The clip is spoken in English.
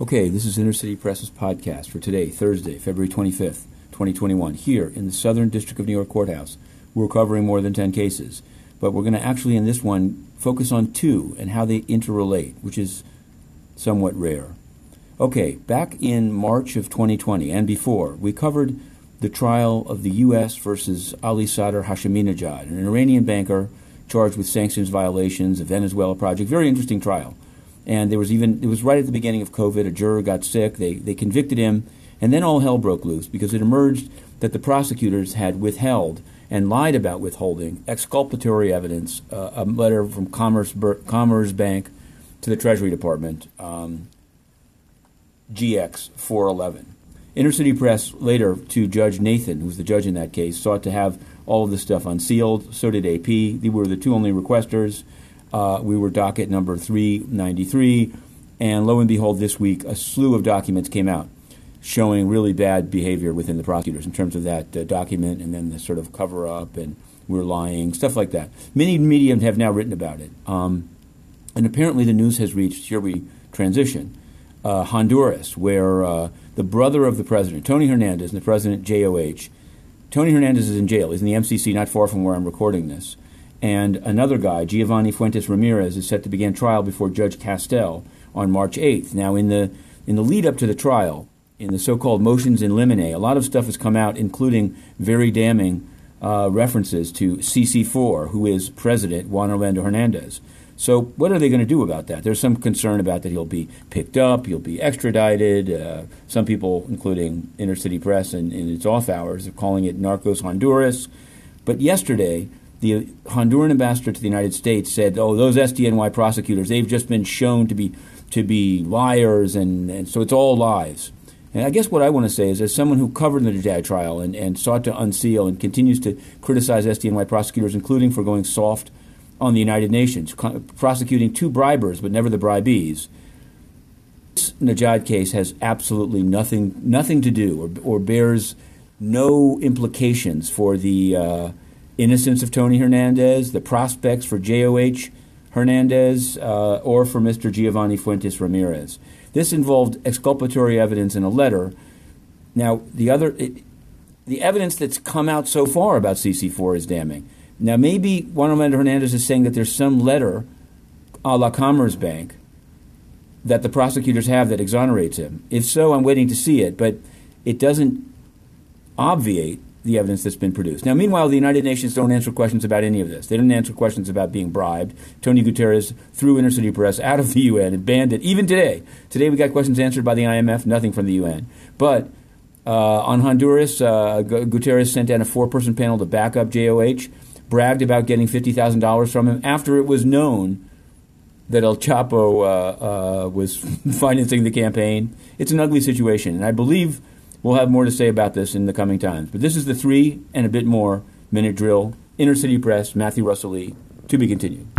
Okay, this is Inner City Press's podcast for today, Thursday, February 25th, 2021, here in the Southern District of New York Courthouse. We're covering more than 10 cases, but we're going to actually, in this one, focus on two and how they interrelate, which is somewhat rare. Okay, back in March of 2020 and before, we covered the trial of the U.S. versus Ali Sadr Hasheminejad, an Iranian banker charged with sanctions violations, of Venezuela project. Very interesting trial. And there was even it was right at the beginning of COVID. A juror got sick. They they convicted him, and then all hell broke loose because it emerged that the prosecutors had withheld and lied about withholding exculpatory evidence. Uh, a letter from Commerce Commerzbank to the Treasury Department, um, GX 411. Inner City Press later to Judge Nathan, who was the judge in that case, sought to have all of this stuff unsealed. So did AP. They were the two only requesters. Uh, we were docket number 393, and lo and behold, this week a slew of documents came out showing really bad behavior within the prosecutors in terms of that uh, document and then the sort of cover up and we're lying, stuff like that. Many media have now written about it. Um, and apparently the news has reached, here we transition, uh, Honduras, where uh, the brother of the president, Tony Hernandez, and the president, JOH, Tony Hernandez is in jail. He's in the MCC, not far from where I'm recording this. And another guy, Giovanni Fuentes Ramirez, is set to begin trial before Judge Castel on March 8th. Now, in the in the lead up to the trial, in the so-called motions in limine, a lot of stuff has come out, including very damning uh, references to CC4, who is President Juan Orlando Hernandez. So, what are they going to do about that? There's some concern about that he'll be picked up, he'll be extradited. Uh, some people, including Inner City Press in, in its off hours, are calling it Narcos Honduras. But yesterday, the Honduran ambassador to the United States said, "Oh, those SDNY prosecutors, they've just been shown to be to be liars, and, and so it's all lies." And I guess what I want to say is, as someone who covered the Nejad trial and, and sought to unseal and continues to criticize SDNY prosecutors, including for going soft on the United Nations, prosecuting two bribers but never the bribees. This Nejad case has absolutely nothing nothing to do or, or bears no implications for the uh, innocence of Tony Hernandez, the prospects for JOH Hernandez, uh, or for Mr. Giovanni Fuentes Ramirez. This involved exculpatory evidence in a letter. Now, the other, it, the evidence that's come out so far about CC4 is damning. Now, maybe Juan Orlando Hernandez is saying that there's some letter a la Commerzbank that the prosecutors have that exonerates him. If so, I'm waiting to see it, but it doesn't obviate the evidence that's been produced. Now, meanwhile, the United Nations don't answer questions about any of this. They didn't answer questions about being bribed. Tony Guterres threw Inner City Press out of the UN and banned it. Even today, today we got questions answered by the IMF, nothing from the UN. But uh, on Honduras, uh, Guterres sent down a four-person panel to back up JOH, bragged about getting fifty thousand dollars from him after it was known that El Chapo uh, uh was financing the campaign. It's an ugly situation, and I believe We'll have more to say about this in the coming times. But this is the three and a bit more minute drill. Inner City Press, Matthew Russell Lee, to be continued.